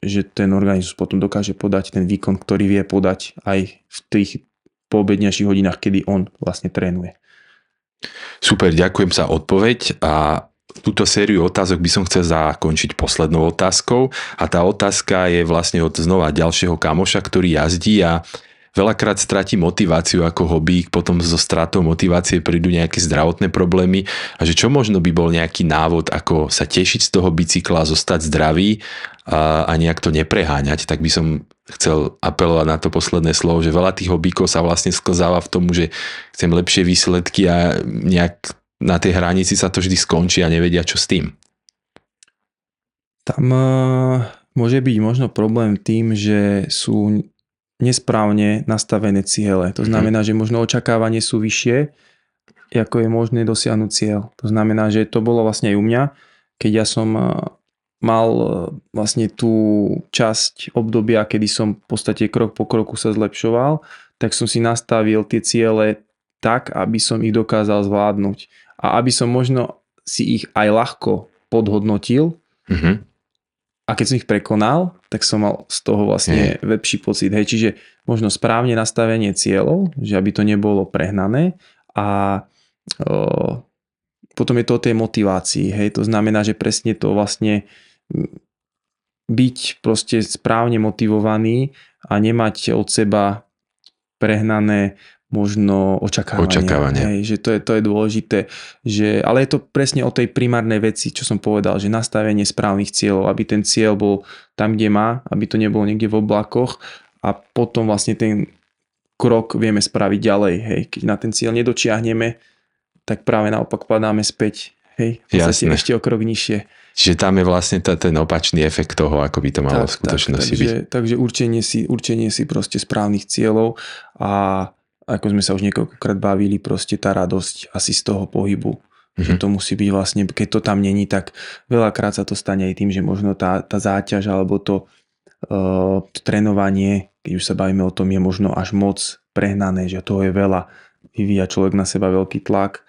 že ten organizmus potom dokáže podať ten výkon, ktorý vie podať aj v tých poobednejších hodinách, kedy on vlastne trénuje. Super, ďakujem za odpoveď a túto sériu otázok by som chcel zakončiť poslednou otázkou a tá otázka je vlastne od znova ďalšieho kamoša, ktorý jazdí a veľakrát stratí motiváciu ako hobby, potom zo stratou motivácie prídu nejaké zdravotné problémy a že čo možno by bol nejaký návod, ako sa tešiť z toho bicykla, zostať zdravý a, a nejak to nepreháňať, tak by som chcel apelovať na to posledné slovo, že veľa tých hobíkov sa vlastne sklzáva v tomu, že chcem lepšie výsledky a nejak na tej hranici sa to vždy skončí a nevedia čo s tým. Tam uh, môže byť možno problém tým, že sú nesprávne nastavené ciele. To mhm. znamená, že možno očakávanie sú vyššie, ako je možné dosiahnuť cieľ. To znamená, že to bolo vlastne aj u mňa, keď ja som eh, mal eh, vlastne tú časť obdobia, kedy som v podstate krok po kroku sa zlepšoval, tak som si nastavil tie ciele tak, aby som ich dokázal zvládnuť. A aby som možno si ich aj ľahko podhodnotil, mm-hmm a keď som ich prekonal, tak som mal z toho vlastne mm. lepší pocit. Hej, čiže možno správne nastavenie cieľov, že aby to nebolo prehnané a o, potom je to o tej motivácii. Hej, to znamená, že presne to vlastne byť proste správne motivovaný a nemať od seba prehnané možno očakávanie. očakávanie. Hej, že to je, to je dôležité. Že, ale je to presne o tej primárnej veci, čo som povedal, že nastavenie správnych cieľov, aby ten cieľ bol tam, kde má, aby to nebolo niekde v oblakoch a potom vlastne ten krok vieme spraviť ďalej. Hej. Keď na ten cieľ nedočiahneme, tak práve naopak padáme späť. Hej, podstate ešte o krok nižšie. Čiže tam je vlastne to, ten opačný efekt toho, ako by to malo tak, v skutočnosti tak, takže, byť. Takže určenie si, určenie si proste správnych cieľov a ako sme sa už niekoľkokrát bavili, proste tá radosť asi z toho pohybu. Mm-hmm. Že to musí byť vlastne, keď to tam není, tak veľakrát sa to stane aj tým, že možno tá, tá záťaž alebo to, uh, to trénovanie, keď už sa bavíme o tom, je možno až moc prehnané, že toho je veľa, vyvíja človek na seba veľký tlak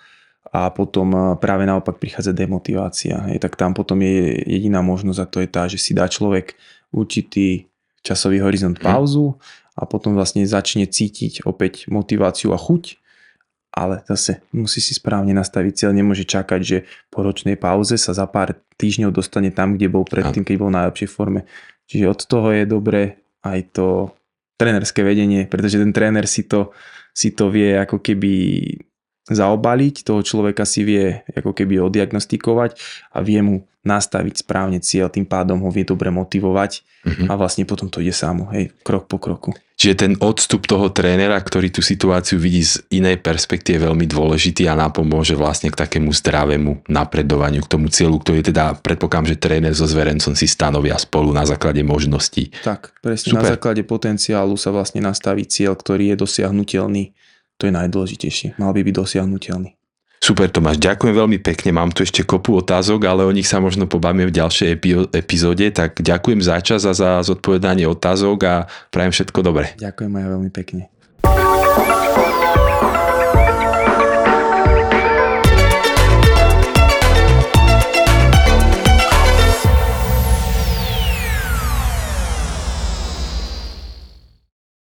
a potom e, práve naopak prichádza demotivácia. Hej, tak tam potom je jediná možnosť a to je tá, že si dá človek určitý časový horizont Mhm. pauzu a potom vlastne začne cítiť opäť motiváciu a chuť, ale zase musí si správne nastaviť cieľ, nemôže čakať, že po ročnej pauze sa za pár týždňov dostane tam, kde bol predtým, keď bol v najlepšej forme. Čiže od toho je dobre aj to trénerské vedenie, pretože ten tréner si to, si to vie ako keby zaobaliť, toho človeka si vie ako keby odiagnostikovať a vie mu nastaviť správne cieľ, tým pádom ho vie dobre motivovať Mhm. a vlastne potom to ide samo, hej, krok po kroku. Čiže ten odstup toho trénera, ktorý tú situáciu vidí z inej perspektívy je veľmi dôležitý a napomôže vlastne k takému zdravému napredovaniu, k tomu cieľu, ktorý je teda, predpokladám, že tréner so zverencom si stanovia spolu na základe možností. Tak, presne na Super. základe potenciálu sa vlastne nastaví cieľ, ktorý je dosiahnutelný. To je najdôležitejšie. Mal by byť dosiahnutelný. Super Tomáš, ďakujem veľmi pekne, mám tu ešte kopu otázok, ale o nich sa možno pobavíme v ďalšej epi- epizóde, tak ďakujem za čas a za zodpovedanie otázok a prajem všetko dobre. Ďakujem aj veľmi pekne.